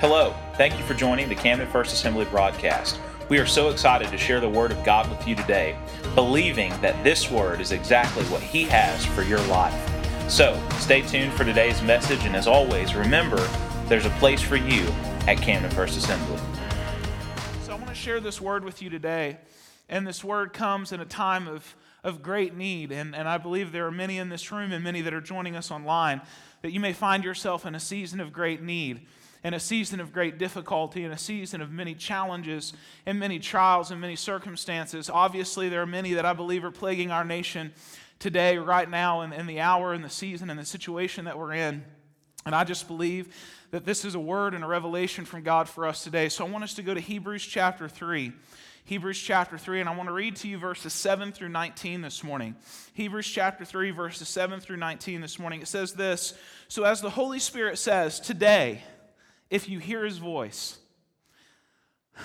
Hello, thank you for joining the Camden First Assembly broadcast. We are so excited to share the Word of God with you today, believing that this Word is exactly what He has for your life. So, stay tuned for today's message, and as always, remember there's a place for you at Camden First Assembly. So, I want to share this Word with you today, and this Word comes in a time of, of great need, and, and I believe there are many in this room and many that are joining us online that you may find yourself in a season of great need in a season of great difficulty, in a season of many challenges and many trials and many circumstances. Obviously, there are many that I believe are plaguing our nation today, right now, in, in the hour, in the season, in the situation that we're in. And I just believe that this is a word and a revelation from God for us today. So I want us to go to Hebrews chapter 3. Hebrews chapter 3, and I want to read to you verses 7 through 19 this morning. Hebrews chapter 3, verses 7 through 19 this morning. It says this So, as the Holy Spirit says, today, if you hear his voice.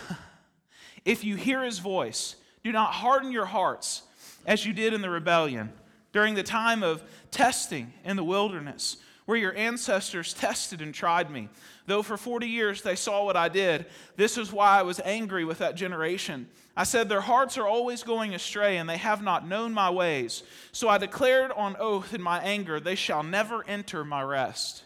if you hear his voice, do not harden your hearts as you did in the rebellion during the time of testing in the wilderness, where your ancestors tested and tried me. Though for 40 years they saw what I did, this is why I was angry with that generation. I said, Their hearts are always going astray, and they have not known my ways. So I declared on oath in my anger, They shall never enter my rest.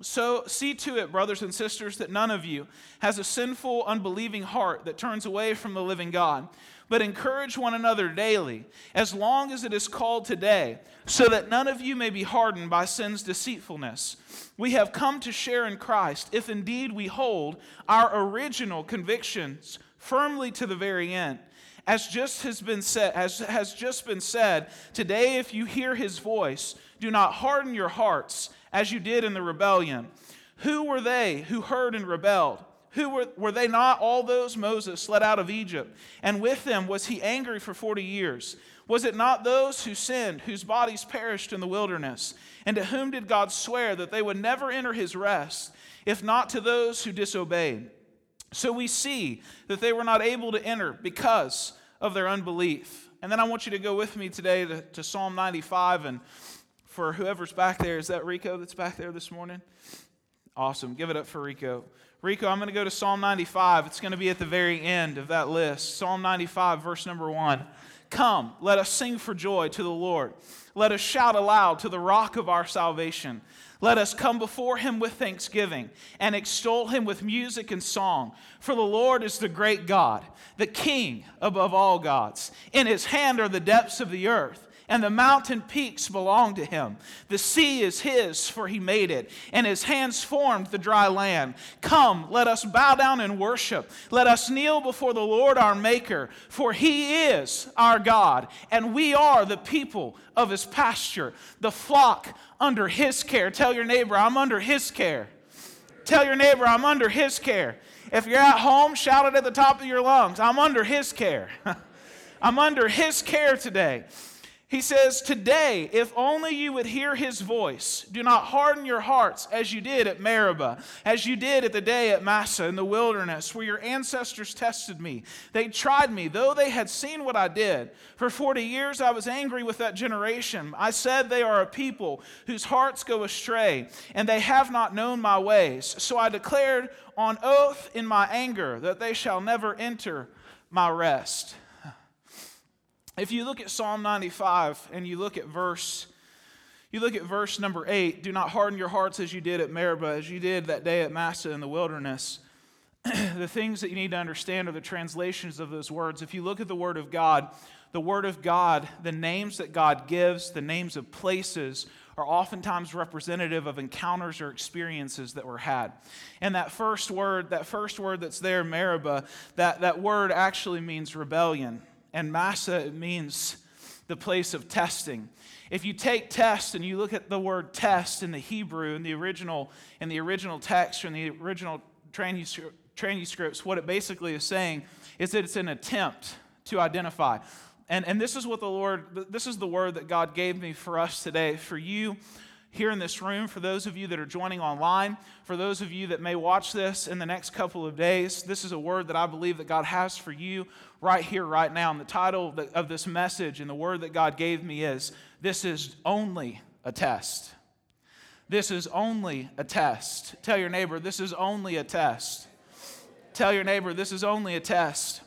So see to it, brothers and sisters, that none of you has a sinful, unbelieving heart that turns away from the living God. But encourage one another daily, as long as it is called today, so that none of you may be hardened by sin's deceitfulness. We have come to share in Christ, if indeed we hold our original convictions firmly to the very end. As just has been said, as has just been said, today if you hear his voice, do not harden your hearts as you did in the rebellion. Who were they who heard and rebelled? Who were, were they not all those Moses led out of Egypt? And with them was he angry for 40 years? Was it not those who sinned, whose bodies perished in the wilderness? And to whom did God swear that they would never enter his rest, if not to those who disobeyed? So we see that they were not able to enter because of their unbelief. And then I want you to go with me today to, to Psalm 95 and for whoever's back there. Is that Rico that's back there this morning? Awesome. Give it up for Rico. Rico, I'm going to go to Psalm 95. It's going to be at the very end of that list. Psalm 95, verse number one. Come, let us sing for joy to the Lord. Let us shout aloud to the rock of our salvation. Let us come before him with thanksgiving and extol him with music and song. For the Lord is the great God, the King above all gods. In his hand are the depths of the earth and the mountain peaks belong to him. The sea is his, for he made it, and his hands formed the dry land. Come, let us bow down and worship. Let us kneel before the Lord our Maker, for he is our God, and we are the people of his pasture, the flock under his care. Tell your neighbor, I'm under his care. Tell your neighbor, I'm under his care. If you're at home, shout it at the top of your lungs. I'm under his care. I'm under his care today. He says, Today, if only you would hear his voice, do not harden your hearts as you did at Meribah, as you did at the day at Massah in the wilderness, where your ancestors tested me. They tried me, though they had seen what I did. For 40 years I was angry with that generation. I said they are a people whose hearts go astray, and they have not known my ways. So I declared on oath in my anger that they shall never enter my rest. If you look at Psalm 95 and you look at verse you look at verse number 8, do not harden your hearts as you did at Meribah, as you did that day at Massah in the wilderness. the things that you need to understand are the translations of those words. If you look at the Word of God, the Word of God, the names that God gives, the names of places, are oftentimes representative of encounters or experiences that were had. And that first word, that first word that's there, Meribah, that, that word actually means rebellion and Massah means the place of testing. If you take test and you look at the word test in the Hebrew in the original in the original text in the original transcripts, what it basically is saying is that it's an attempt to identify. And, and this is what the Lord, this is the word that God gave me for us today. For you here in this room, for those of you that are joining online, for those of you that may watch this in the next couple of days, this is a word that I believe that God has for you right here, right now. And the title of this message and the word that God gave me is This is only a test. This is only a test. Tell your neighbor, this is only a test. Tell your neighbor, this is only a test.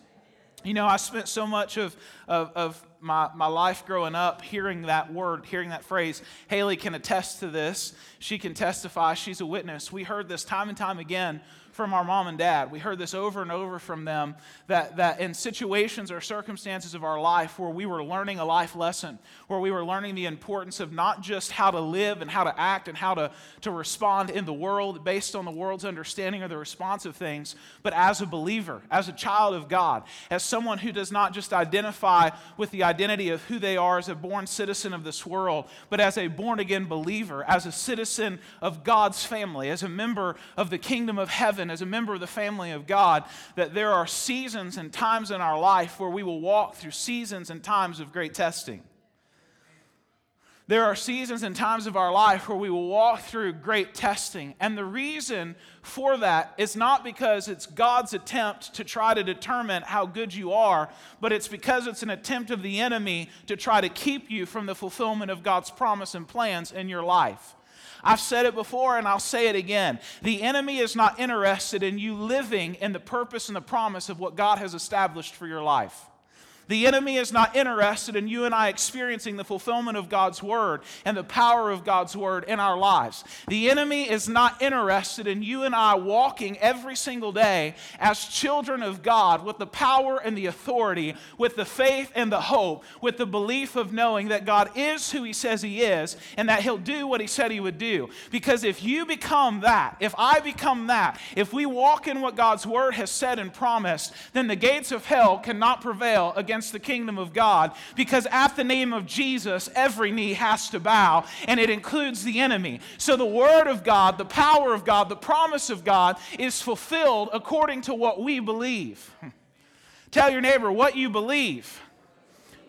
You know, I spent so much of, of, of my, my life growing up hearing that word, hearing that phrase. Haley can attest to this. She can testify. She's a witness. We heard this time and time again from our mom and dad. We heard this over and over from them that, that in situations or circumstances of our life where we were learning a life lesson, where we were learning the importance of not just how to live and how to act and how to, to respond in the world based on the world's understanding or the response of things, but as a believer, as a child of God, as someone who does not just identify with the identity of who they are as a born citizen of this world, but as a born again believer, as a citizen of God's family, as a member of the kingdom of heaven heaven, as a member of the family of God, that there are seasons and times in our life where we will walk through seasons and times of great testing. There are seasons and times of our life where we will walk through great testing. And the reason for that is not because it's God's attempt to try to determine how good you are, but it's because it's an attempt of the enemy to try to keep you from the fulfillment of God's promise and plans in your life. I've said it before and I'll say it again. The enemy is not interested in you living in the purpose and the promise of what God has established for your life. The enemy is not interested in you and I experiencing the fulfillment of God's word and the power of God's word in our lives. The enemy is not interested in you and I walking every single day as children of God with the power and the authority, with the faith and the hope, with the belief of knowing that God is who he says he is and that he'll do what he said he would do. Because if you become that, if I become that, if we walk in what God's word has said and promised, then the gates of hell cannot prevail against the kingdom of God because at the name of Jesus, every knee has to bow, and it includes the enemy. So the word of God, the power of God, the promise of God is fulfilled according to what we believe. Tell your neighbor what you believe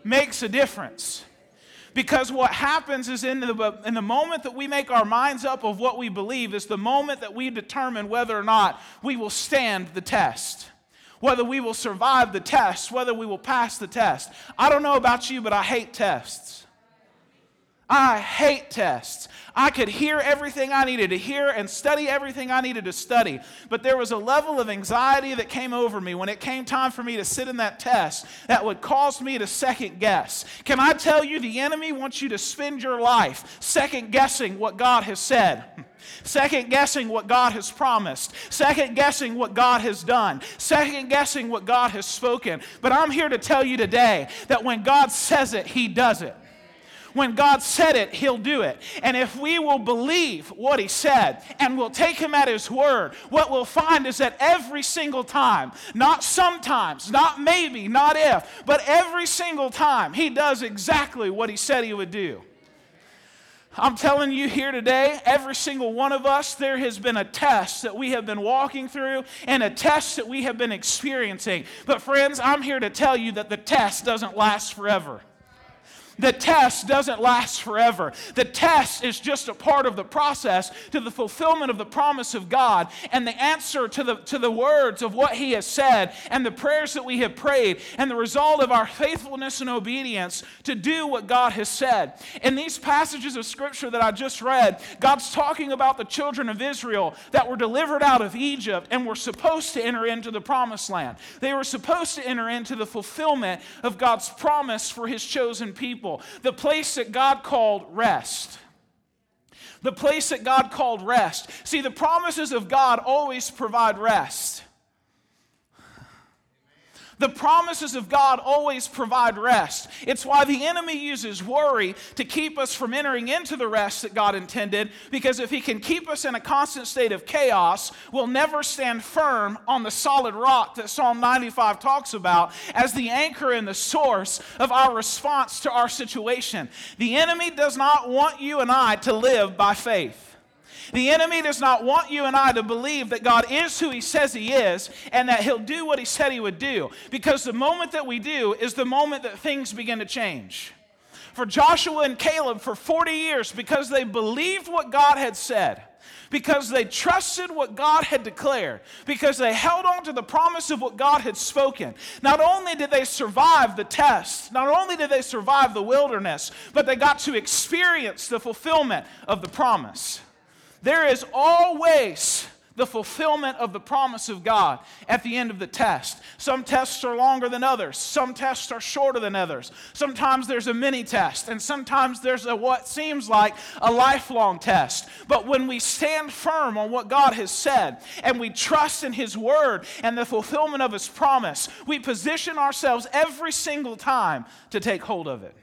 makes a difference. Because what happens is in the, in the moment that we make our minds up of what we believe, is the moment that we determine whether or not we will stand the test whether we will survive the test, whether we will pass the test. I don't know about you, but I hate tests. I hate tests. I could hear everything I needed to hear and study everything I needed to study, but there was a level of anxiety that came over me when it came time for me to sit in that test that would cause me to second guess. Can I tell you, the enemy wants you to spend your life second guessing what God has said? second guessing what God has promised, second guessing what God has done, second guessing what God has spoken. But I'm here to tell you today that when God says it, He does it. When God said it, He'll do it. And if we will believe what He said and we'll take Him at His word, what we'll find is that every single time, not sometimes, not maybe, not if, but every single time, He does exactly what He said He would do. I'm telling you here today, every single one of us, there has been a test that we have been walking through and a test that we have been experiencing. But, friends, I'm here to tell you that the test doesn't last forever. The test doesn't last forever. The test is just a part of the process to the fulfillment of the promise of God and the answer to the, to the words of what He has said and the prayers that we have prayed and the result of our faithfulness and obedience to do what God has said. In these passages of Scripture that I just read, God's talking about the children of Israel that were delivered out of Egypt and were supposed to enter into the promised land. They were supposed to enter into the fulfillment of God's promise for His chosen people people, the place that God called rest. The place that God called rest. See, the promises of God always provide rest. The promises of God always provide rest. It's why the enemy uses worry to keep us from entering into the rest that God intended, because if he can keep us in a constant state of chaos, we'll never stand firm on the solid rock that Psalm 95 talks about as the anchor and the source of our response to our situation. The enemy does not want you and I to live by faith. The enemy does not want you and I to believe that God is who he says he is and that he'll do what he said he would do. Because the moment that we do is the moment that things begin to change. For Joshua and Caleb, for 40 years, because they believed what God had said, because they trusted what God had declared, because they held on to the promise of what God had spoken. Not only did they survive the test, not only did they survive the wilderness, but they got to experience the fulfillment of the promise. There is always the fulfillment of the promise of God at the end of the test. Some tests are longer than others, some tests are shorter than others. Sometimes there's a mini test, and sometimes there's a what seems like a lifelong test. But when we stand firm on what God has said and we trust in His word and the fulfillment of His promise, we position ourselves every single time to take hold of it.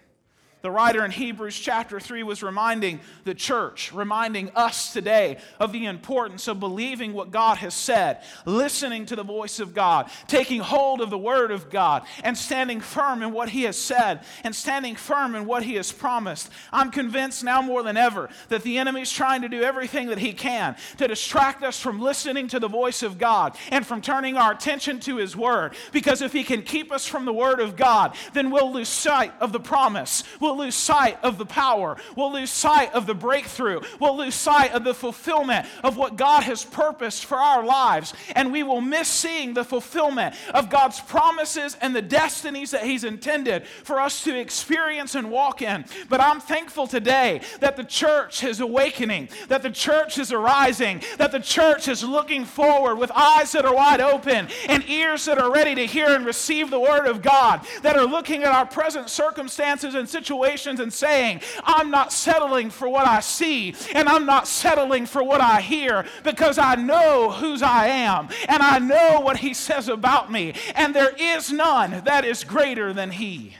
The writer in Hebrews chapter 3 was reminding the church, reminding us today of the importance of believing what God has said, listening to the voice of God, taking hold of the word of God, and standing firm in what He has said and standing firm in what He has promised. I'm convinced now more than ever that the enemy is trying to do everything that he can to distract us from listening to the voice of God and from turning our attention to His word. Because if he can keep us from the word of God, then we'll lose sight of the promise. We'll lose sight of the power. We'll lose sight of the breakthrough. We'll lose sight of the fulfillment of what God has purposed for our lives. And we will miss seeing the fulfillment of God's promises and the destinies that He's intended for us to experience and walk in. But I'm thankful today that the church is awakening, that the church is arising, that the church is looking forward with eyes that are wide open and ears that are ready to hear and receive the Word of God, that are looking at our present circumstances and situations situations and saying, I'm not settling for what I see and I'm not settling for what I hear because I know whose I am and I know what He says about me, and there is none that is greater than He.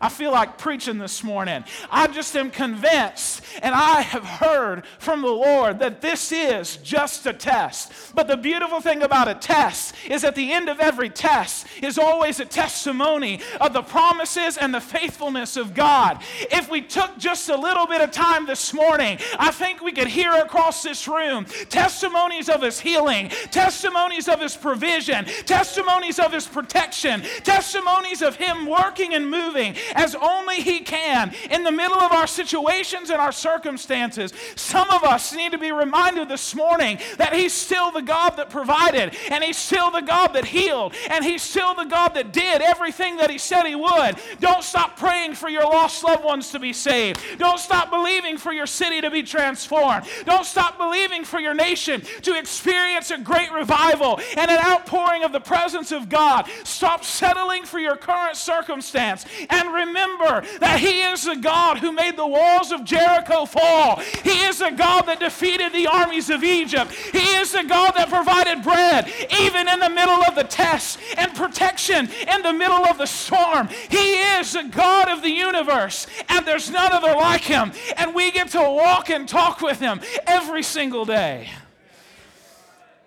I feel like preaching this morning. I just am convinced, and I have heard from the Lord that this is just a test. But the beautiful thing about a test is at the end of every test is always a testimony of the promises and the faithfulness of God. If we took just a little bit of time this morning, I think we could hear across this room testimonies of His healing, testimonies of His provision, testimonies of His protection, testimonies of Him working and moving as only He can in the middle of our situations and our circumstances. Some of us need to be reminded this morning that He's still the God that provided, and He's still the God that healed, and He's still the God that did everything that He said He would. Don't stop praying for your lost loved ones to be saved. Don't stop believing for your city to be transformed. Don't stop believing for your nation to experience a great revival and an outpouring of the presence of God. Stop settling for your current circumstance and remember that He is the God who made the walls of Jericho fall. He is the God that defeated the armies of Egypt. He is the God that provided bread even in the middle of the test and protection in the middle of the storm. He is the God of the universe, and there's none other like Him. And we get to walk and talk with Him every single day.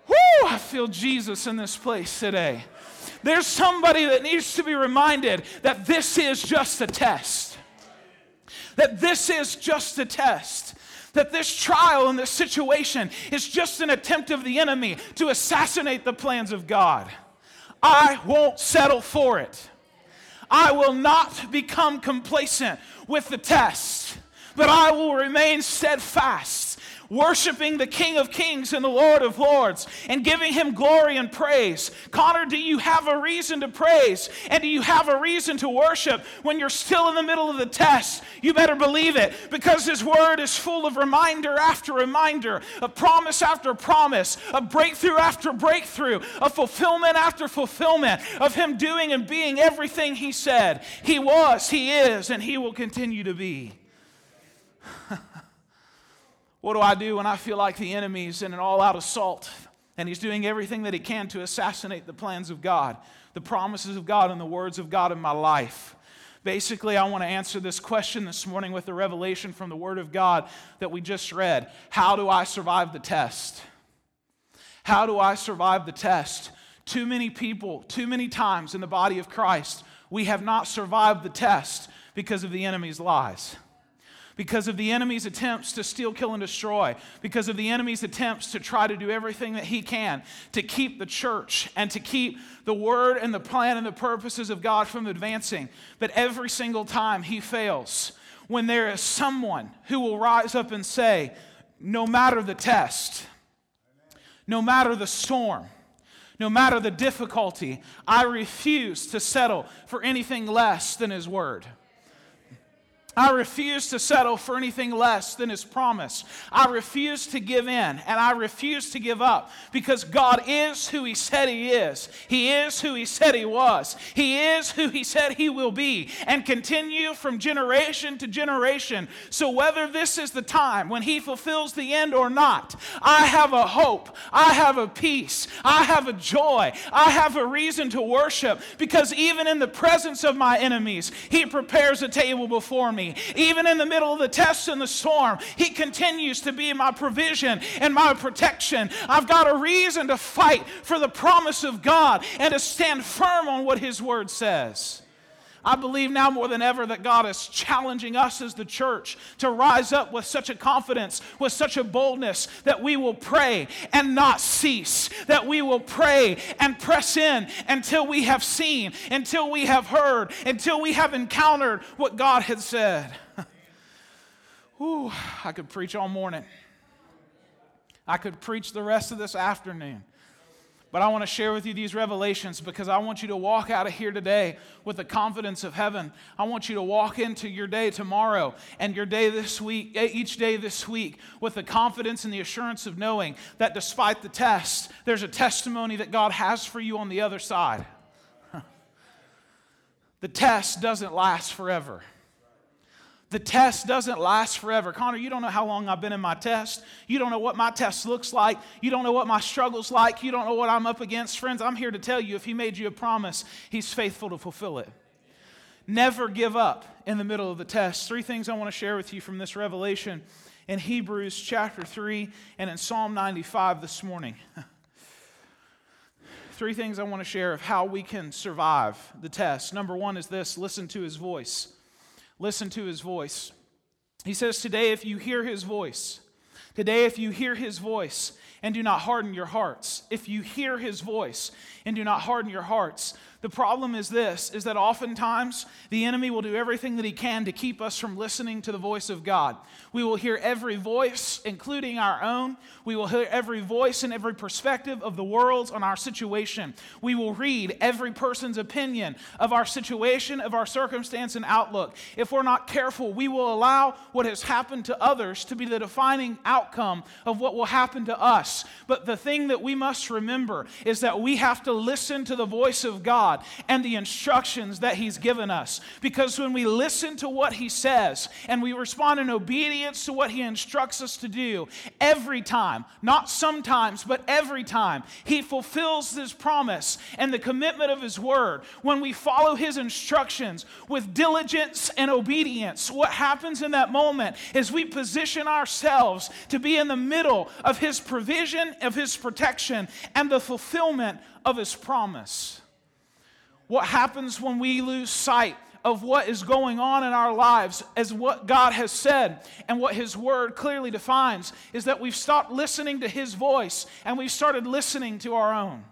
Whoo! I feel Jesus in this place today. There's somebody that needs to be reminded that this is just a test. That this is just a test. That this trial and this situation is just an attempt of the enemy to assassinate the plans of God. I won't settle for it. I will not become complacent with the test, but I will remain steadfast worshiping the King of Kings and the Lord of Lords and giving him glory and praise. Connor, do you have a reason to praise and do you have a reason to worship when you're still in the middle of the test? You better believe it because his word is full of reminder after reminder, of promise after promise, of breakthrough after breakthrough, of fulfillment after fulfillment, of him doing and being everything he said he was, he is, and he will continue to be. What do I do when I feel like the enemy's in an all out assault and he's doing everything that he can to assassinate the plans of God, the promises of God, and the words of God in my life? Basically, I want to answer this question this morning with the revelation from the Word of God that we just read. How do I survive the test? How do I survive the test? Too many people, too many times in the body of Christ, we have not survived the test because of the enemy's lies because of the enemy's attempts to steal, kill, and destroy, because of the enemy's attempts to try to do everything that he can to keep the church and to keep the word and the plan and the purposes of God from advancing. But every single time he fails, when there is someone who will rise up and say, no matter the test, no matter the storm, no matter the difficulty, I refuse to settle for anything less than His Word. I refuse to settle for anything less than His promise. I refuse to give in and I refuse to give up because God is who He said He is. He is who He said He was. He is who He said He will be and continue from generation to generation. So, whether this is the time when He fulfills the end or not, I have a hope. I have a peace. I have a joy. I have a reason to worship because even in the presence of my enemies, He prepares a table before me me. Even in the middle of the test and the storm, He continues to be my provision and my protection. I've got a reason to fight for the promise of God and to stand firm on what His word says. I believe now more than ever that God is challenging us as the church to rise up with such a confidence, with such a boldness that we will pray and not cease, that we will pray and press in until we have seen, until we have heard, until we have encountered what God has said. Ooh, I could preach all morning. I could preach the rest of this afternoon. But I want to share with you these revelations because I want you to walk out of here today with the confidence of heaven. I want you to walk into your day tomorrow and your day this week, eh, each day this week, with the confidence and the assurance of knowing that despite the test, there's a testimony that God has for you on the other side. the test doesn't last forever. The test doesn't last forever. Connor, you don't know how long I've been in my test. You don't know what my test looks like. You don't know what my struggle's like. You don't know what I'm up against. Friends, I'm here to tell you if He made you a promise, He's faithful to fulfill it. Never give up in the middle of the test. Three things I want to share with you from this revelation in Hebrews chapter 3 and in Psalm 95 this morning. Three things I want to share of how we can survive the test. Number one is this listen to His voice listen to his voice. He says, Today, if you hear his voice, today, if you hear his voice and do not harden your hearts, if you hear his voice and do not harden your hearts, the problem is this is that oftentimes the enemy will do everything that he can to keep us from listening to the voice of God. We will hear every voice, including our own. We will hear every voice and every perspective of the world's on our situation. We will read every person's opinion of our situation, of our circumstance and outlook. If we're not careful, we will allow what has happened to others to be the defining outcome of what will happen to us. But the thing that we must remember is that we have to listen to the voice of God God and the instructions that He's given us. Because when we listen to what He says and we respond in obedience to what He instructs us to do, every time, not sometimes, but every time, He fulfills His promise and the commitment of His word. When we follow His instructions with diligence and obedience, what happens in that moment is we position ourselves to be in the middle of His provision, of His protection, and the fulfillment of His promise. What happens when we lose sight of what is going on in our lives as what God has said and what His Word clearly defines is that we've stopped listening to His voice and we've started listening to our own.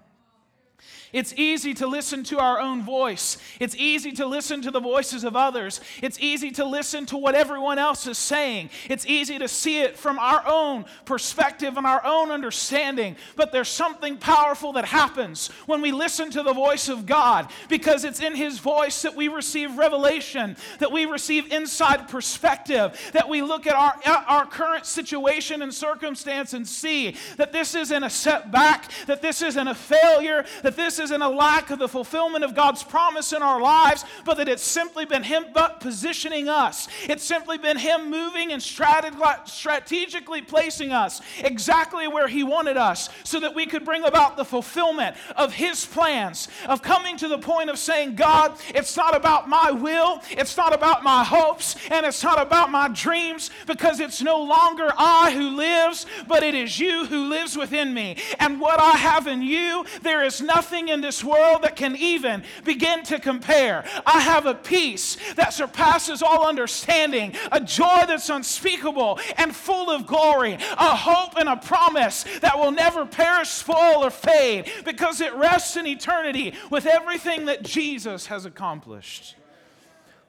It's easy to listen to our own voice. It's easy to listen to the voices of others. It's easy to listen to what everyone else is saying. It's easy to see it from our own perspective and our own understanding. But there's something powerful that happens when we listen to the voice of God because it's in His voice that we receive revelation, that we receive inside perspective, that we look at our, at our current situation and circumstance and see that this isn't a setback, that this isn't a failure, that this isn't a lack of the fulfillment of God's promise in our lives, but that it's simply been Him positioning us. It's simply been Him moving and strategically placing us exactly where He wanted us so that we could bring about the fulfillment of His plans, of coming to the point of saying, God, it's not about my will, it's not about my hopes, and it's not about my dreams because it's no longer I who lives, but it is you who lives within me. And what I have in you, there is nothing in this world that can even begin to compare. I have a peace that surpasses all understanding, a joy that's unspeakable and full of glory, a hope and a promise that will never perish, spoil, or fade because it rests in eternity with everything that Jesus has accomplished.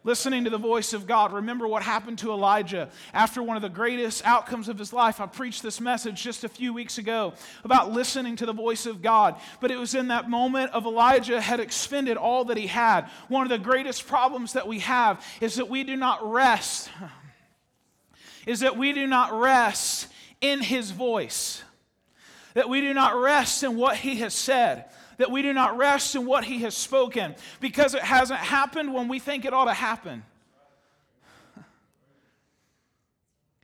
Listening to the voice of God. Remember what happened to Elijah after one of the greatest outcomes of his life. I preached this message just a few weeks ago about listening to the voice of God. But it was in that moment of Elijah had expended all that he had. One of the greatest problems that we have is that we do not rest. Is that we do not rest in his voice. That we do not rest in what he has said that we do not rest in what He has spoken because it hasn't happened when we think it ought to happen.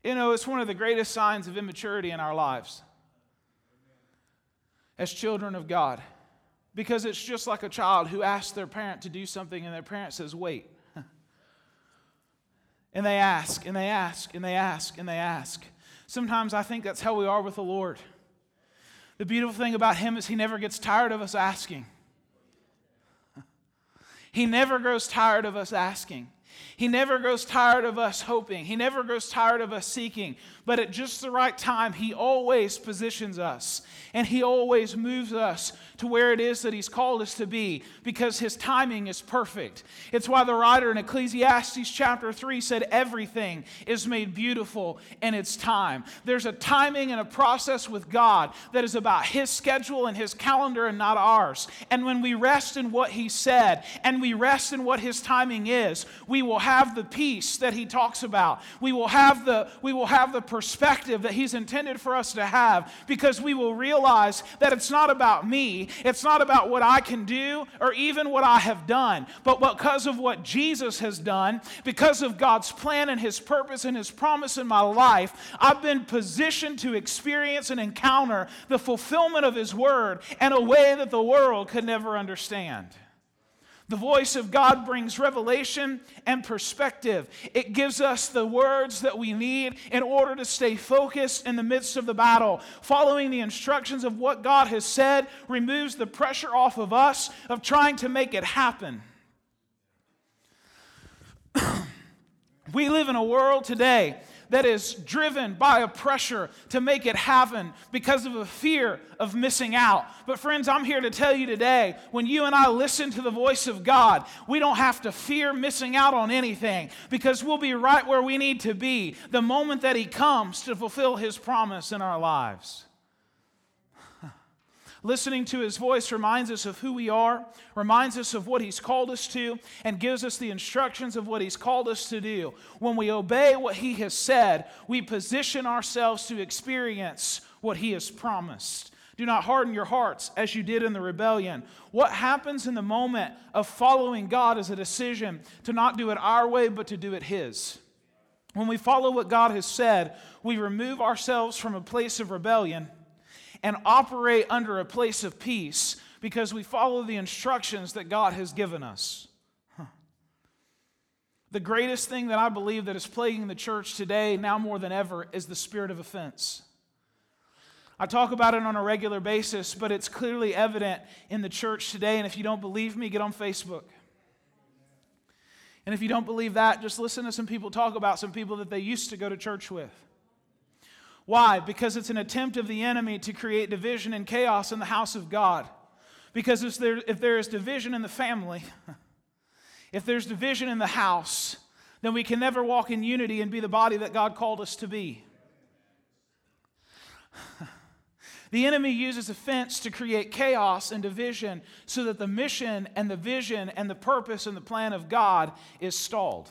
You know, it's one of the greatest signs of immaturity in our lives as children of God because it's just like a child who asks their parent to do something and their parent says, wait. and they ask, and they ask, and they ask, and they ask. Sometimes I think that's how we are with the Lord. The beautiful thing about him is he never gets tired of us asking. He never grows tired of us asking. He never grows tired of us hoping. He never grows tired of us seeking. But at just the right time, He always positions us and He always moves us to where it is that He's called us to be because His timing is perfect. It's why the writer in Ecclesiastes chapter 3 said, Everything is made beautiful in its time. There's a timing and a process with God that is about His schedule and His calendar and not ours. And when we rest in what He said and we rest in what His timing is, we will have the peace that He talks about. We will have the, we will have the perspective that He's intended for us to have because we will realize that it's not about me, it's not about what I can do or even what I have done, but because of what Jesus has done, because of God's plan and His purpose and His promise in my life, I've been positioned to experience and encounter the fulfillment of His word in a way that the world could never understand. The voice of God brings revelation and perspective. It gives us the words that we need in order to stay focused in the midst of the battle. Following the instructions of what God has said removes the pressure off of us of trying to make it happen. we live in a world today that is driven by a pressure to make it happen because of a fear of missing out. But, friends, I'm here to tell you today when you and I listen to the voice of God, we don't have to fear missing out on anything because we'll be right where we need to be the moment that He comes to fulfill His promise in our lives. Listening to his voice reminds us of who we are, reminds us of what he's called us to, and gives us the instructions of what he's called us to do. When we obey what he has said, we position ourselves to experience what he has promised. Do not harden your hearts as you did in the rebellion. What happens in the moment of following God is a decision to not do it our way, but to do it his. When we follow what God has said, we remove ourselves from a place of rebellion and operate under a place of peace because we follow the instructions that God has given us. Huh. The greatest thing that I believe that is plaguing the church today, now more than ever, is the spirit of offense. I talk about it on a regular basis, but it's clearly evident in the church today. And if you don't believe me, get on Facebook. And if you don't believe that, just listen to some people talk about some people that they used to go to church with. Why? Because it's an attempt of the enemy to create division and chaos in the house of God. Because if there, if there is division in the family, if there's division in the house, then we can never walk in unity and be the body that God called us to be. The enemy uses offense to create chaos and division so that the mission and the vision and the purpose and the plan of God is stalled.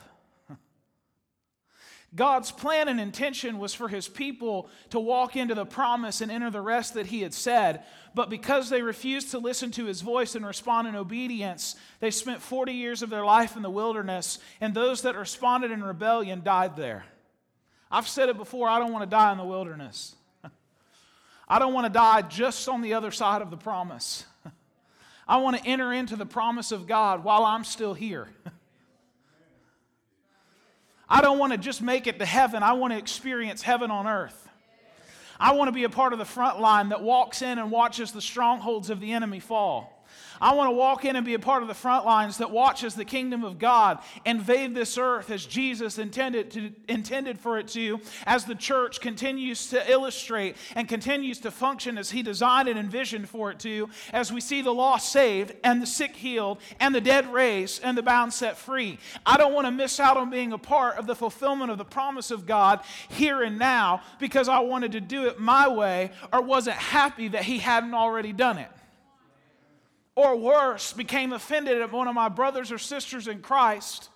God's plan and intention was for his people to walk into the promise and enter the rest that he had said. But because they refused to listen to his voice and respond in obedience, they spent 40 years of their life in the wilderness, and those that responded in rebellion died there. I've said it before I don't want to die in the wilderness. I don't want to die just on the other side of the promise. I want to enter into the promise of God while I'm still here. I don't want to just make it to heaven, I want to experience heaven on earth. I want to be a part of the front line that walks in and watches the strongholds of the enemy fall. I want to walk in and be a part of the front lines that watches the kingdom of God invade this earth as Jesus intended, to, intended for it to, as the church continues to illustrate and continues to function as He designed and envisioned for it to, as we see the lost saved and the sick healed and the dead raised and the bound set free. I don't want to miss out on being a part of the fulfillment of the promise of God here and now because I wanted to do it my way or wasn't happy that He hadn't already done it or worse, became offended at one of my brothers or sisters in Christ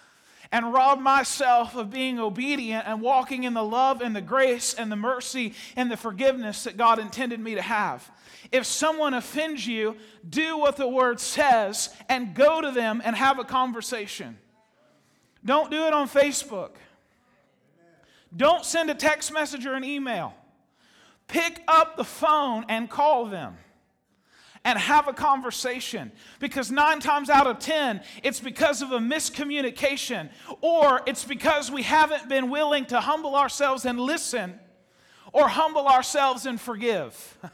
and robbed myself of being obedient and walking in the love and the grace and the mercy and the forgiveness that God intended me to have. If someone offends you, do what the word says and go to them and have a conversation. Don't do it on Facebook. Don't send a text message or an email. Pick up the phone and call them and have a conversation. Because nine times out of ten, it's because of a miscommunication, or it's because we haven't been willing to humble ourselves and listen, or humble ourselves and forgive.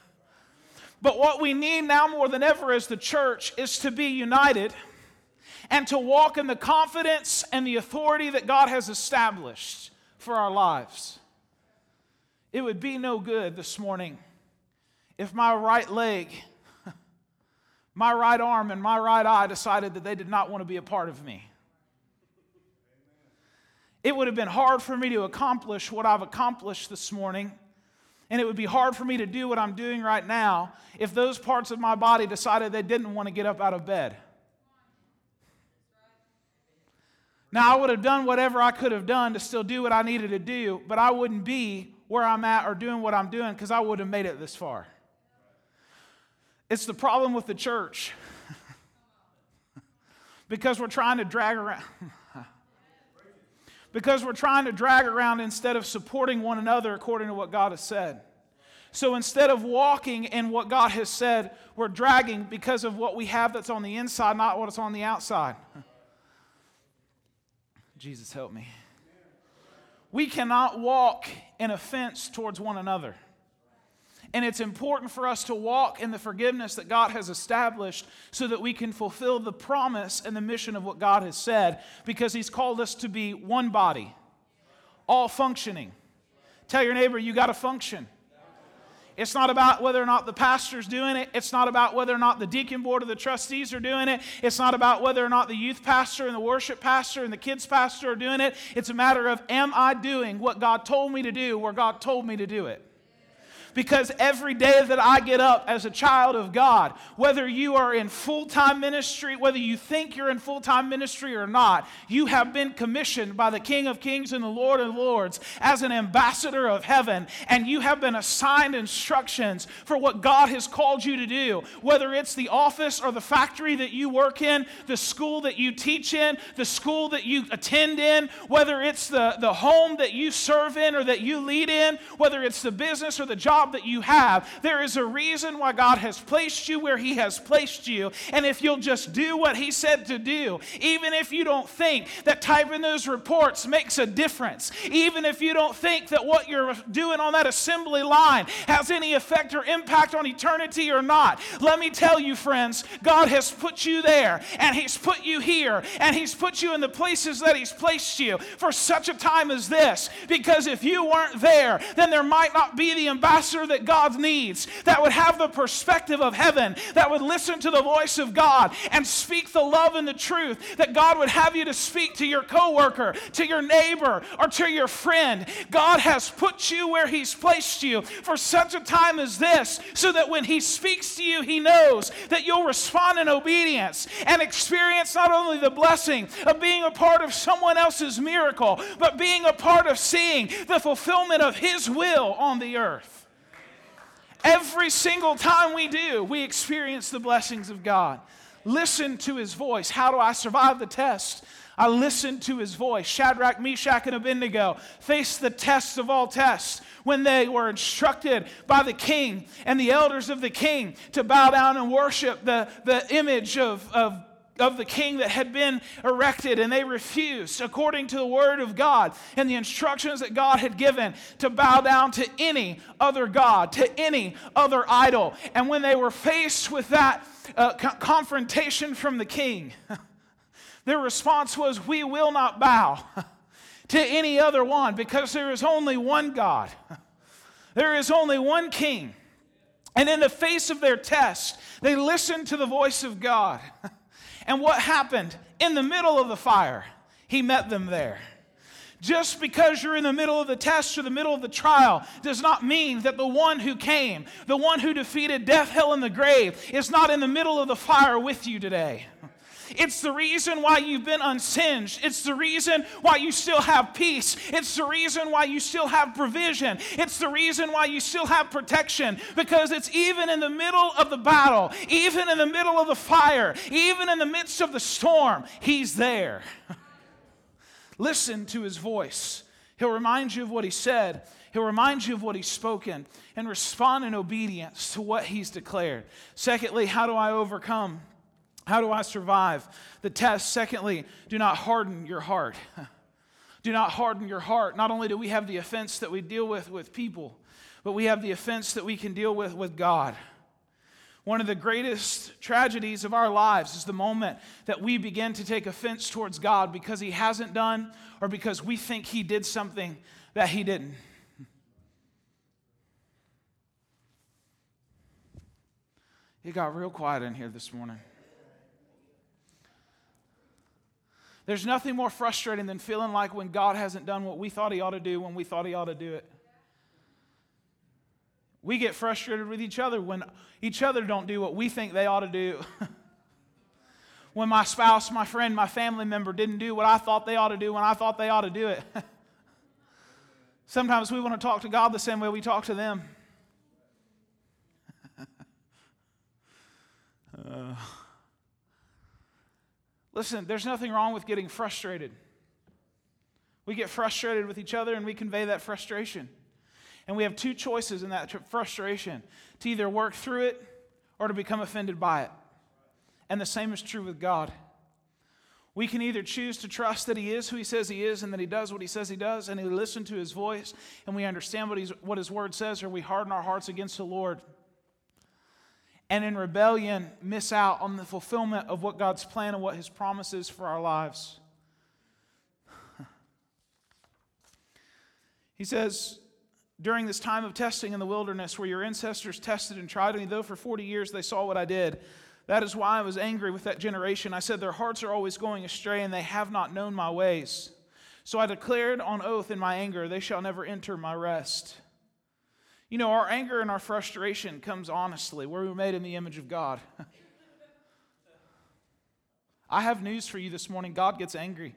But what we need now more than ever as the church is to be united and to walk in the confidence and the authority that God has established for our lives. It would be no good this morning if my right leg my right arm and my right eye decided that they did not want to be a part of me. It would have been hard for me to accomplish what I've accomplished this morning, and it would be hard for me to do what I'm doing right now if those parts of my body decided they didn't want to get up out of bed. Now, I would have done whatever I could have done to still do what I needed to do, but I wouldn't be where I'm at or doing what I'm doing because I wouldn't have made it this far. It's the problem with the church. because we're trying to drag around. because we're trying to drag around instead of supporting one another according to what God has said. So instead of walking in what God has said, we're dragging because of what we have that's on the inside, not what's on the outside. Jesus, help me. We cannot walk in offense towards one another. And it's important for us to walk in the forgiveness that God has established so that we can fulfill the promise and the mission of what God has said because He's called us to be one body, all functioning. Tell your neighbor, you got to function. It's not about whether or not the pastor's doing it. It's not about whether or not the deacon board or the trustees are doing it. It's not about whether or not the youth pastor and the worship pastor and the kids pastor are doing it. It's a matter of am I doing what God told me to do where God told me to do it? Because every day that I get up as a child of God, whether you are in full time ministry, whether you think you're in full time ministry or not, you have been commissioned by the King of Kings and the Lord of Lords as an ambassador of heaven, and you have been assigned instructions for what God has called you to do, whether it's the office or the factory that you work in, the school that you teach in, the school that you attend in, whether it's the, the home that you serve in or that you lead in, whether it's the business or the job job that you have. There is a reason why God has placed you where He has placed you. And if you'll just do what He said to do, even if you don't think that typing those reports makes a difference, even if you don't think that what you're doing on that assembly line has any effect or impact on eternity or not, let me tell you, friends, God has put you there and He's put you here and He's put you in the places that He's placed you for such a time as this. Because if you weren't there, then there might not be the ambassador that God needs, that would have the perspective of heaven, that would listen to the voice of God and speak the love and the truth that God would have you to speak to your coworker, to your neighbor, or to your friend. God has put you where He's placed you for such a time as this, so that when He speaks to you, He knows that you'll respond in obedience and experience not only the blessing of being a part of someone else's miracle, but being a part of seeing the fulfillment of His will on the earth. Every single time we do, we experience the blessings of God. Listen to his voice. How do I survive the test? I listened to his voice. Shadrach, Meshach, and Abednego faced the test of all tests when they were instructed by the king and the elders of the king to bow down and worship the, the image of, of of the king that had been erected, and they refused, according to the word of God and the instructions that God had given, to bow down to any other God, to any other idol. And when they were faced with that uh, co- confrontation from the king, their response was, We will not bow to any other one because there is only one God, there is only one king. And in the face of their test, they listened to the voice of God. And what happened? In the middle of the fire, he met them there. Just because you're in the middle of the test or the middle of the trial does not mean that the one who came, the one who defeated death, hell, and the grave, is not in the middle of the fire with you today. It's the reason why you've been unsinged. It's the reason why you still have peace. It's the reason why you still have provision. It's the reason why you still have protection. Because it's even in the middle of the battle, even in the middle of the fire, even in the midst of the storm, He's there. Listen to His voice. He'll remind you of what He said. He'll remind you of what he's spoken and respond in obedience to what he's declared. Secondly, how do I overcome? How do I survive the test? Secondly, do not harden your heart. do not harden your heart. Not only do we have the offense that we deal with with people, but we have the offense that we can deal with with God. One of the greatest tragedies of our lives is the moment that we begin to take offense towards God because He hasn't done or because we think He did something that He didn't. It got real quiet in here this morning. There's nothing more frustrating than feeling like when God hasn't done what we thought He ought to do when we thought He ought to do it. We get frustrated with each other when each other don't do what we think they ought to do. when my spouse, my friend, my family member didn't do what I thought they ought to do when I thought they ought to do it. Sometimes we want to talk to God the same way we talk to them. uh. Listen, there's nothing wrong with getting frustrated. We get frustrated with each other and we convey that frustration. And we have two choices in that frustration to either work through it or to become offended by it. And the same is true with God. We can either choose to trust that He is who He says He is and that He does what He says He does and we listen to His voice and we understand what, what His word says, or we harden our hearts against the Lord and in rebellion miss out on the fulfillment of what God's plan and what His promises for our lives. he says, during this time of testing in the wilderness, where your ancestors tested and tried me, though for 40 years they saw what I did, that is why I was angry with that generation. I said, Their hearts are always going astray, and they have not known my ways. So I declared on oath in my anger, They shall never enter my rest. You know, our anger and our frustration comes honestly. We're made in the image of God. I have news for you this morning God gets angry.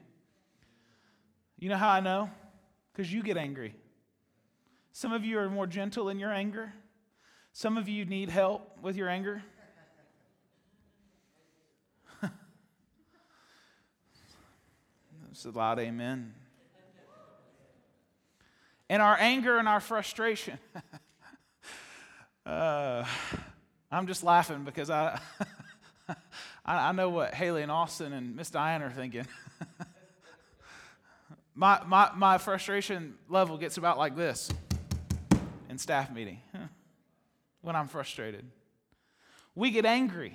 You know how I know? Because you get angry. Some of you are more gentle in your anger, some of you need help with your anger. That's a loud amen. And our anger and our frustration. Uh, I'm just laughing because I, I know what Haley and Austin and Miss Diane are thinking. my, my, my frustration level gets about like this in staff meeting when I'm frustrated. We get angry.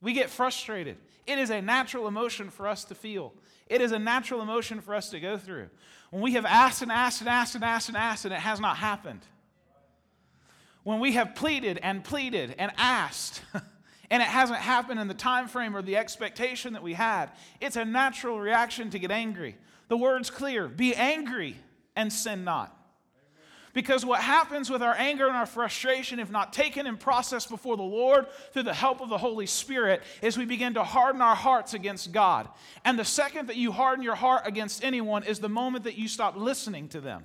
We get frustrated. It is a natural emotion for us to feel. It is a natural emotion for us to go through. When we have asked and asked and asked and asked and asked and it has not happened, when we have pleaded and pleaded and asked and it hasn't happened in the time frame or the expectation that we had it's a natural reaction to get angry. The word's clear be angry and sin not. Because what happens with our anger and our frustration, if not taken and processed before the Lord through the help of the Holy Spirit, is we begin to harden our hearts against God. And the second that you harden your heart against anyone is the moment that you stop listening to them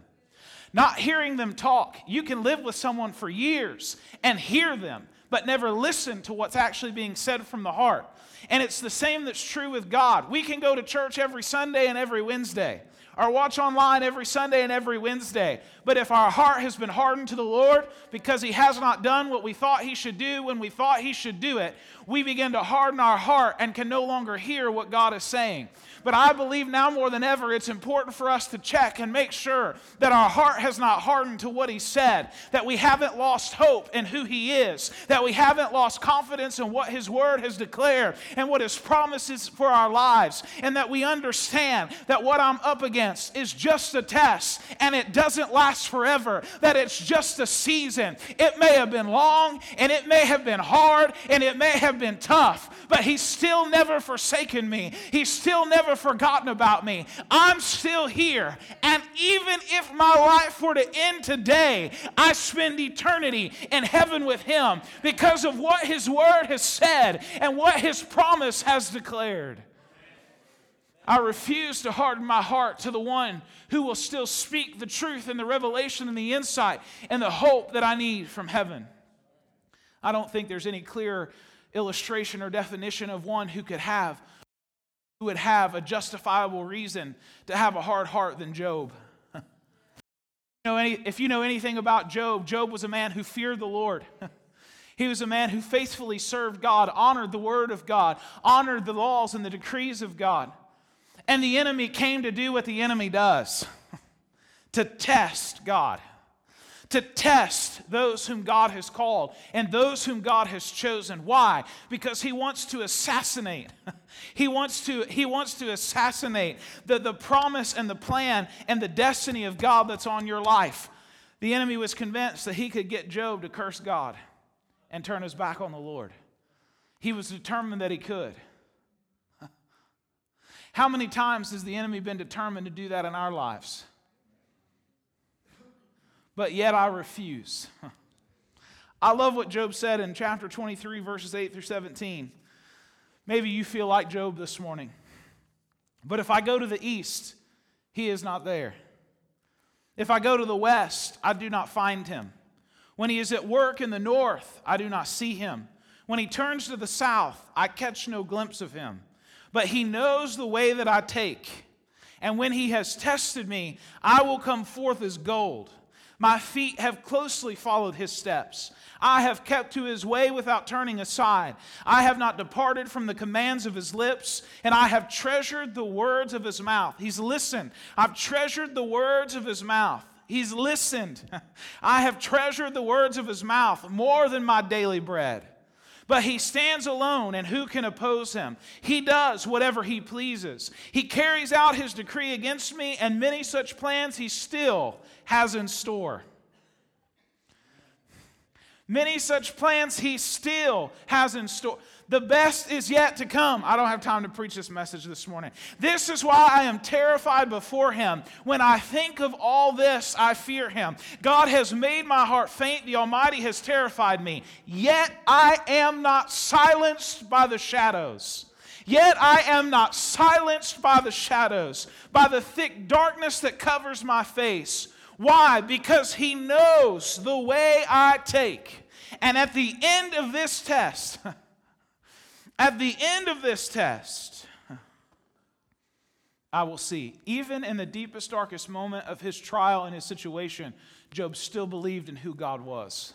not hearing them talk. You can live with someone for years and hear them, but never listen to what's actually being said from the heart. And it's the same that's true with God. We can go to church every Sunday and every Wednesday. or watch online every Sunday and every Wednesday. But if our heart has been hardened to the Lord because He has not done what we thought He should do when we thought He should do it, we begin to harden our heart and can no longer hear what God is saying. But I believe now more than ever, it's important for us to check and make sure that our heart has not hardened to what He said, that we haven't lost hope in who He is, that we haven't lost confidence in what His Word has declared and what His promises for our lives, and that we understand that what I'm up against is just a test and it doesn't last forever, that it's just a season. It may have been long and it may have been hard and it may have been tough, but He's still never forsaken me. He's still never forgotten about me. I'm still here. And even if my life were to end today, I spend eternity in heaven with Him because of what His Word has said and what His promise has declared. I refuse to harden my heart to the one who will still speak the truth and the revelation and the insight and the hope that I need from heaven. I don't think there's any clearer illustration or definition of one who could have who would have a justifiable reason to have a hard heart than Job. you know, any, if you know anything about Job, Job was a man who feared the Lord. he was a man who faithfully served God, honored the word of God, honored the laws and the decrees of God. And the enemy came to do what the enemy does to test God to test those whom God has called and those whom God has chosen. Why? Because he wants to assassinate. He wants to, he wants to assassinate the, the promise and the plan and the destiny of God that's on your life. The enemy was convinced that he could get Job to curse God and turn his back on the Lord. He was determined that he could. How many times has the enemy been determined to do that in our lives? But yet I refuse. I love what Job said in chapter 23, verses 8 through 17. Maybe you feel like Job this morning. But if I go to the east, he is not there. If I go to the west, I do not find him. When he is at work in the north, I do not see him. When he turns to the south, I catch no glimpse of him. But he knows the way that I take. And when he has tested me, I will come forth as gold. My feet have closely followed his steps. I have kept to his way without turning aside. I have not departed from the commands of his lips, and I have treasured the words of his mouth. He's listened. I've treasured the words of his mouth. He's listened. I have treasured the words of his mouth more than my daily bread. But he stands alone, and who can oppose him? He does whatever he pleases. He carries out his decree against me, and many such plans he still has in store. Many such plans he still has in store. The best is yet to come. I don't have time to preach this message this morning. This is why I am terrified before him. When I think of all this, I fear him. God has made my heart faint. The Almighty has terrified me. Yet I am not silenced by the shadows. Yet I am not silenced by the shadows, by the thick darkness that covers my face. Why? Because he knows the way I take. And at the end of this test, at the end of this test, I will see. Even in the deepest, darkest moment of his trial and his situation, Job still believed in who God was.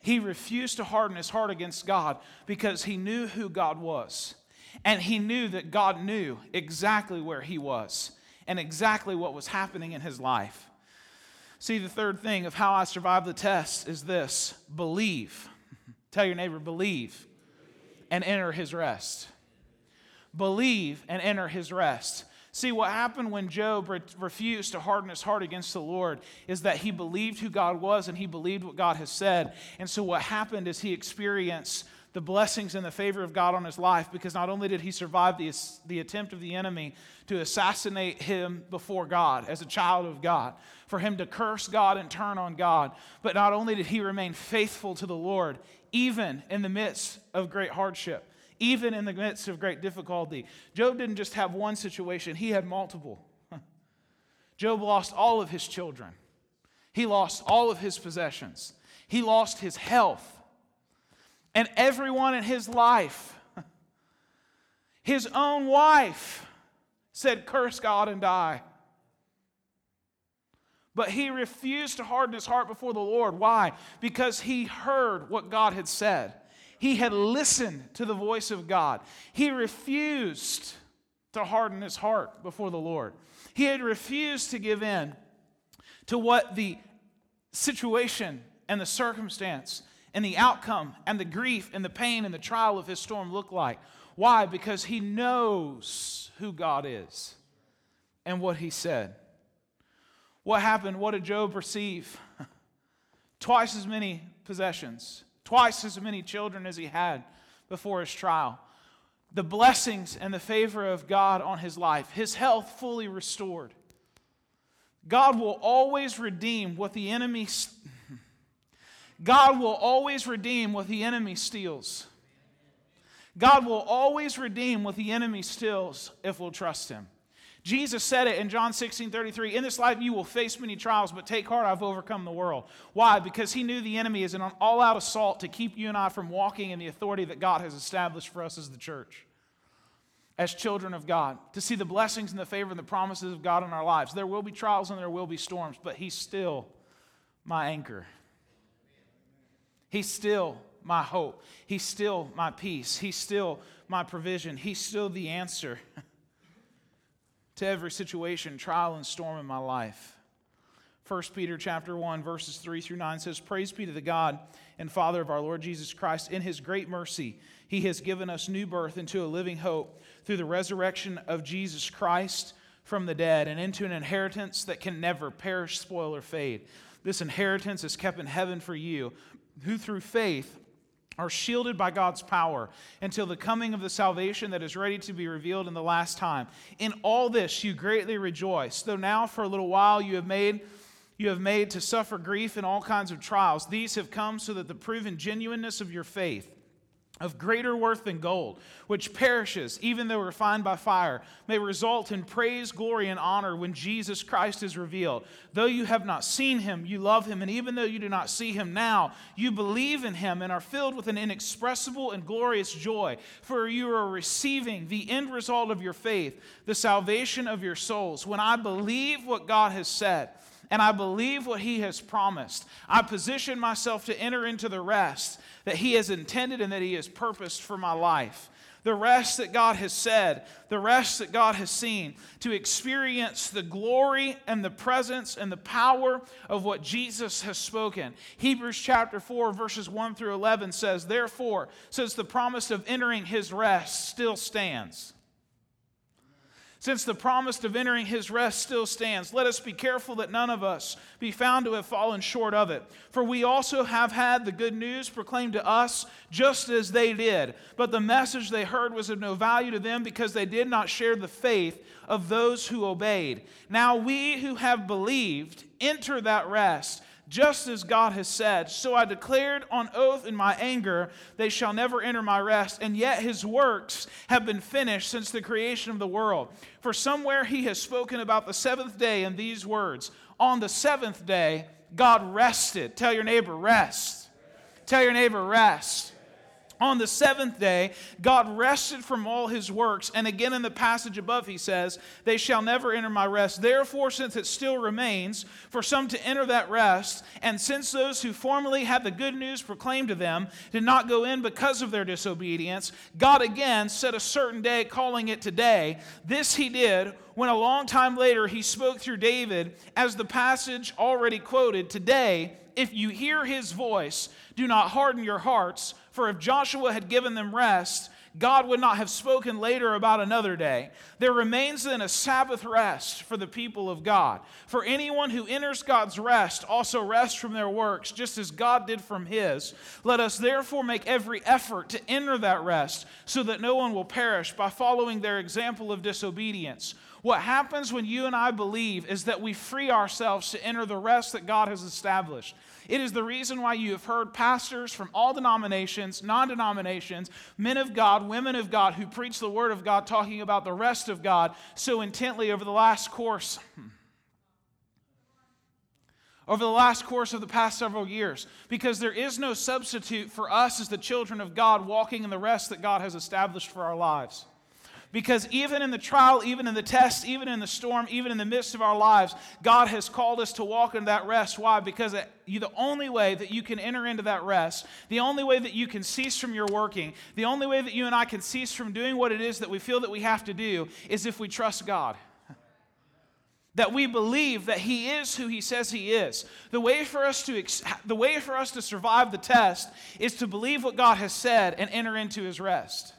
He refused to harden his heart against God because he knew who God was. And he knew that God knew exactly where he was and exactly what was happening in his life. See, the third thing of how I survive the test is this believe. Tell your neighbor, believe and enter his rest. Believe and enter his rest. See, what happened when Job re- refused to harden his heart against the Lord is that he believed who God was and he believed what God has said. And so, what happened is he experienced the blessings and the favor of God on his life because not only did he survive the, the attempt of the enemy to assassinate him before God as a child of God, for him to curse God and turn on God, but not only did he remain faithful to the Lord, even in the midst of great hardship, even in the midst of great difficulty. Job didn't just have one situation, he had multiple. Job lost all of his children, he lost all of his possessions, he lost his health and everyone in his life. His own wife said, Curse God and die. But he refused to harden his heart before the Lord. Why? Because he heard what God had said. He had listened to the voice of God. He refused to harden his heart before the Lord. He had refused to give in to what the situation and the circumstance and the outcome and the grief and the pain and the trial of his storm look like. Why? Because he knows who God is and what he said. What happened? What did Job receive? Twice as many possessions, twice as many children as he had before his trial. The blessings and the favor of God on his life, his health fully restored. God will always redeem what the enemy God will always redeem what the enemy steals. God will always redeem what the enemy steals if we'll trust him. Jesus said it in John 16 33 In this life you will face many trials, but take heart, I've overcome the world. Why? Because he knew the enemy is an all out assault to keep you and I from walking in the authority that God has established for us as the church, as children of God, to see the blessings and the favor and the promises of God in our lives. There will be trials and there will be storms, but he's still my anchor. He's still my hope. He's still my peace. He's still my provision. He's still the answer to every situation, trial, and storm in my life. 1 Peter chapter 1 verses 3 through 9 says praise be to the God and Father of our Lord Jesus Christ in his great mercy he has given us new birth into a living hope through the resurrection of Jesus Christ from the dead and into an inheritance that can never perish spoil or fade this inheritance is kept in heaven for you who through faith are shielded by God's power until the coming of the salvation that is ready to be revealed in the last time. In all this you greatly rejoice, though now for a little while you have made you have made to suffer grief in all kinds of trials. These have come so that the proven genuineness of your faith of greater worth than gold, which perishes, even though refined by fire, may result in praise, glory, and honor when Jesus Christ is revealed. Though you have not seen him, you love him, and even though you do not see him now, you believe in him and are filled with an inexpressible and glorious joy, for you are receiving the end result of your faith, the salvation of your souls. When I believe what God has said, and I believe what he has promised. I position myself to enter into the rest that he has intended and that he has purposed for my life. The rest that God has said, the rest that God has seen, to experience the glory and the presence and the power of what Jesus has spoken. Hebrews chapter 4, verses 1 through 11 says, Therefore, since the promise of entering his rest still stands, since the promise of entering his rest still stands, let us be careful that none of us be found to have fallen short of it. For we also have had the good news proclaimed to us just as they did. But the message they heard was of no value to them because they did not share the faith of those who obeyed. Now we who have believed enter that rest just as God has said. So I declared on oath in my anger, they shall never enter my rest, and yet his works have been finished since the creation of the world. For somewhere he has spoken about the seventh day in these words On the seventh day, God rested. Tell your neighbor, rest. Tell your neighbor, rest. On the seventh day, God rested from all his works. And again in the passage above, he says, They shall never enter my rest. Therefore, since it still remains for some to enter that rest, and since those who formerly had the good news proclaimed to them did not go in because of their disobedience, God again set a certain day, calling it today. This he did when a long time later he spoke through David, as the passage already quoted Today, if you hear his voice, do not harden your hearts for if Joshua had given them rest, God would not have spoken later about another day. There remains then a Sabbath rest for the people of God. For anyone who enters God's rest also rests from their works, just as God did from his. Let us therefore make every effort to enter that rest, so that no one will perish by following their example of disobedience. What happens when you and I believe is that we free ourselves to enter the rest that God has established. It is the reason why you have heard pastors from all denominations, non denominations, men of God, women of God who preach the Word of God talking about the rest of God so intently over the last course. Hmm. Over the last course of the past several years, because there is no substitute for us as the children of God walking in the rest that God has established for our lives. Because even in the trial, even in the test, even in the storm, even in the midst of our lives, God has called us to walk in that rest. Why? Because you, the only way that you can enter into that rest, the only way that you can cease from your working, the only way that you and I can cease from doing what it is that we feel that we have to do is if we trust God that we believe that he is who he says he is the way for us to the way for us to survive the test is to believe what god has said and enter into his rest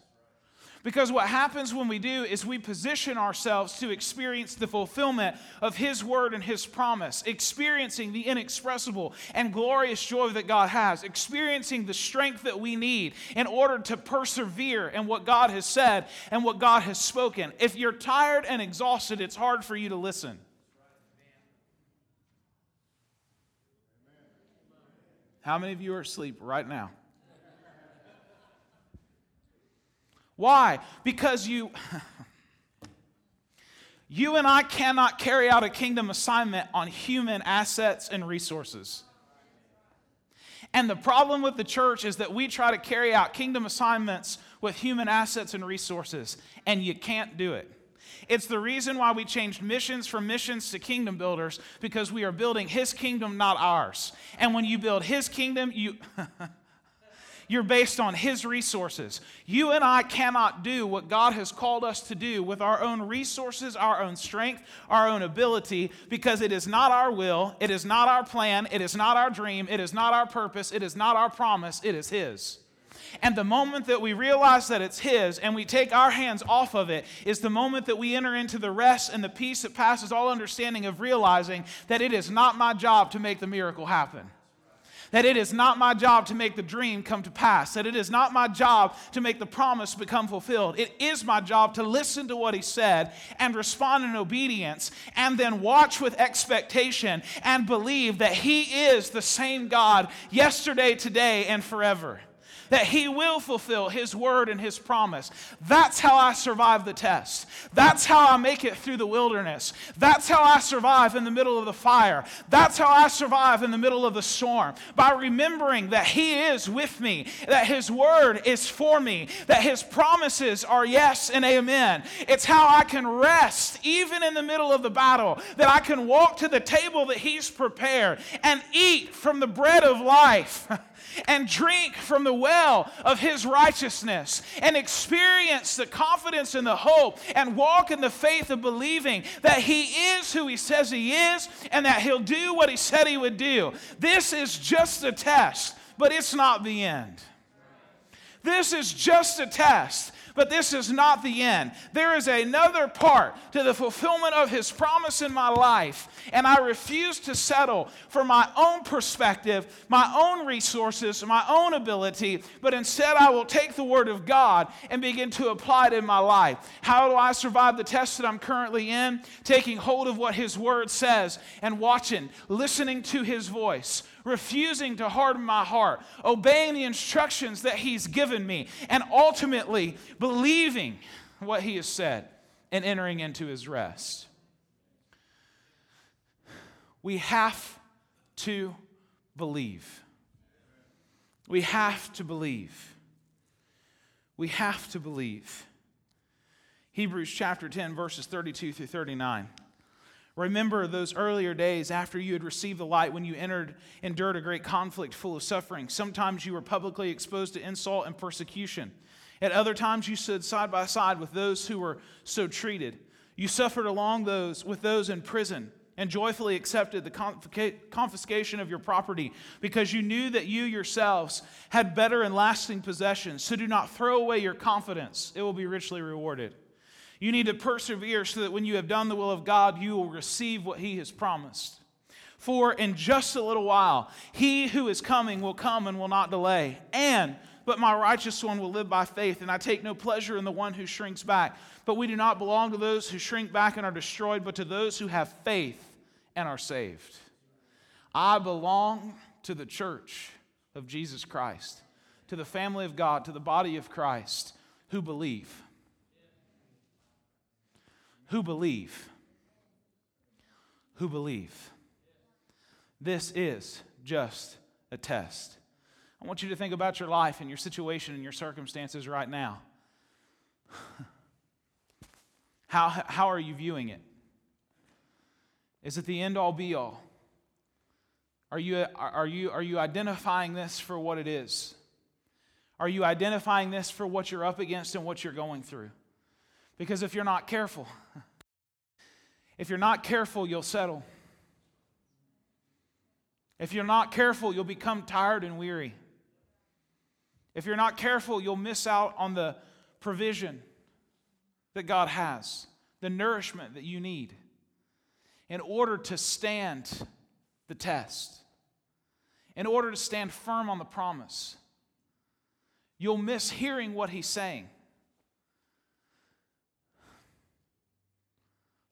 because what happens when we do is we position ourselves to experience the fulfillment of His word and His promise, experiencing the inexpressible and glorious joy that God has, experiencing the strength that we need in order to persevere in what God has said and what God has spoken. If you're tired and exhausted, it's hard for you to listen. How many of you are asleep right now? Why? Because you. you and I cannot carry out a kingdom assignment on human assets and resources. And the problem with the church is that we try to carry out kingdom assignments with human assets and resources, and you can't do it. It's the reason why we changed missions from missions to kingdom builders because we are building his kingdom, not ours. And when you build his kingdom, you. You're based on His resources. You and I cannot do what God has called us to do with our own resources, our own strength, our own ability, because it is not our will, it is not our plan, it is not our dream, it is not our purpose, it is not our promise, it is His. And the moment that we realize that it's His and we take our hands off of it is the moment that we enter into the rest and the peace that passes all understanding of realizing that it is not my job to make the miracle happen that it is not my job to make the dream come to pass, that it is not my job to make the promise become fulfilled. It is my job to listen to what he said and respond in obedience, and then watch with expectation and believe that he is the same God yesterday, today, and forever that He will fulfill His word and His promise. That's how I survive the test. That's how I make it through the wilderness. That's how I survive in the middle of the fire. That's how I survive in the middle of the storm by remembering that He is with me, that His word is for me, that His promises are yes and amen. It's how I can rest even in the middle of the battle, that I can walk to the table that He's prepared and eat from the bread of life. and drink from the well of his righteousness and experience the confidence and the hope and walk in the faith of believing that he is who he says he is and that he'll do what he said he would do. This is just a test, but it's not the end. This is just a test. But this is not the end. There is another part to the fulfillment of His promise in my life, and I refuse to settle for my own perspective, my own resources, my own ability, but instead I will take the Word of God and begin to apply it in my life. How do I survive the test that I'm currently in? Taking hold of what His Word says and watching, listening to His voice refusing to harden my heart, obeying the instructions that He's given me, and ultimately believing what He has said and entering into His rest. We have to believe. We have to believe. We have to believe. Hebrews chapter 10, verses 32 through 39. Remember those earlier days after you had received the light when you entered, endured a great conflict full of suffering. Sometimes you were publicly exposed to insult and persecution. At other times you stood side by side with those who were so treated. You suffered along those with those in prison and joyfully accepted the confiscation of your property because you knew that you yourselves had better and lasting possessions. So do not throw away your confidence, it will be richly rewarded. You need to persevere so that when you have done the will of God, you will receive what He has promised. For in just a little while, He who is coming will come and will not delay. And but my righteous one will live by faith, and I take no pleasure in the one who shrinks back. But we do not belong to those who shrink back and are destroyed, but to those who have faith and are saved. I belong to the church of Jesus Christ, to the family of God, to the body of Christ who believe who believe. Who believe. This is just a test. I want you to think about your life and your situation and your circumstances right now. How, how are you viewing it? Is it the end all be all? Are you, are, you, are you identifying this for what it is? Are you identifying this for what you're up against and what you're going through? Because if you're not careful, if you're not careful, you'll settle. If you're not careful, you'll become tired and weary. If you're not careful, you'll miss out on the provision that God has, the nourishment that you need in order to stand the test, in order to stand firm on the promise. You'll miss hearing what He's saying.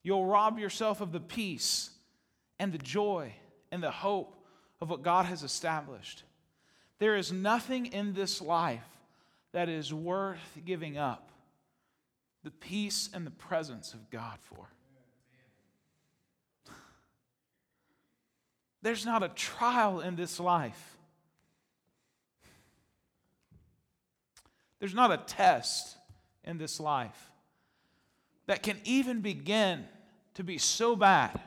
You'll rob yourself of the peace and the joy and the hope of what God has established. There is nothing in this life that is worth giving up the peace and the presence of God for. There's not a trial in this life. There's not a test in this life that can even begin to be so bad,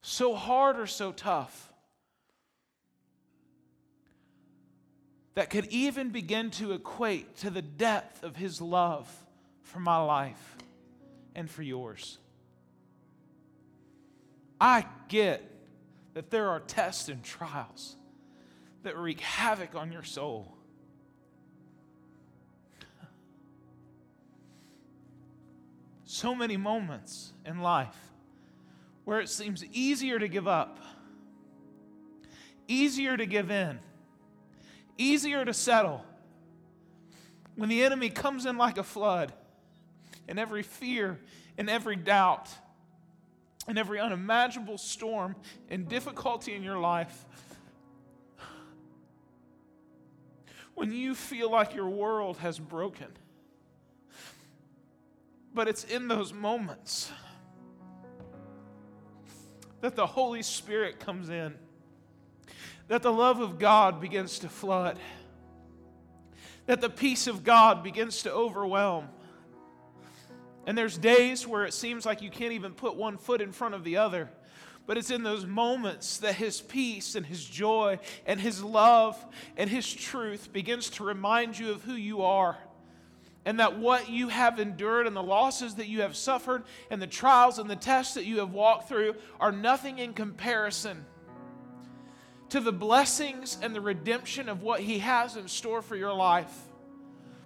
so hard, or so tough that could even begin to equate to the depth of His love for my life and for yours. I get that there are tests and trials that wreak havoc on your soul. So many moments in life where it seems easier to give up, easier to give in easier to settle when the enemy comes in like a flood and every fear and every doubt and every unimaginable storm and difficulty in your life. When you feel like your world has broken. But it's in those moments that the Holy Spirit comes in that the love of God begins to flood, that the peace of God begins to overwhelm. And there's days where it seems like you can't even put one foot in front of the other. But it's in those moments that His peace and His joy and His love and His truth begins to remind you of who you are. And that what you have endured and the losses that you have suffered and the trials and the tests that you have walked through are nothing in comparison to the blessings and the redemption of what He has in store for your life.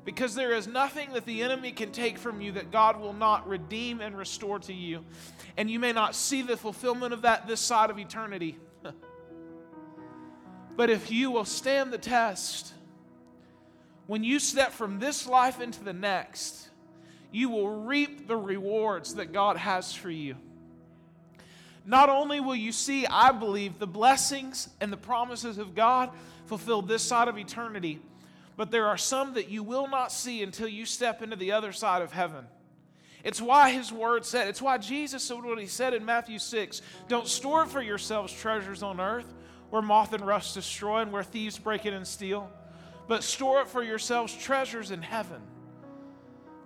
Because there is nothing that the enemy can take from you that God will not redeem and restore to you. And you may not see the fulfillment of that this side of eternity. but if you will stand the test, when you step from this life into the next, you will reap the rewards that God has for you not only will you see, I believe, the blessings and the promises of God fulfilled this side of eternity, but there are some that you will not see until you step into the other side of heaven. It's why his word said, it's why Jesus said what he said in Matthew 6 Don't store for yourselves treasures on earth where moth and rust destroy and where thieves break in and steal, but store up for yourselves treasures in heaven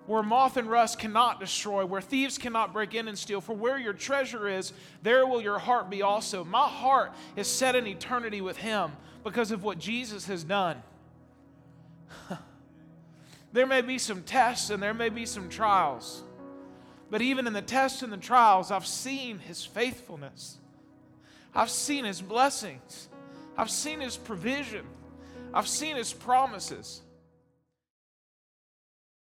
where moth and rust cannot destroy, where thieves cannot break in and steal. For where your treasure is, there will your heart be also. My heart is set in eternity with Him because of what Jesus has done. there may be some tests and there may be some trials, but even in the tests and the trials, I've seen His faithfulness, I've seen His blessings, I've seen His provision, I've seen His promises.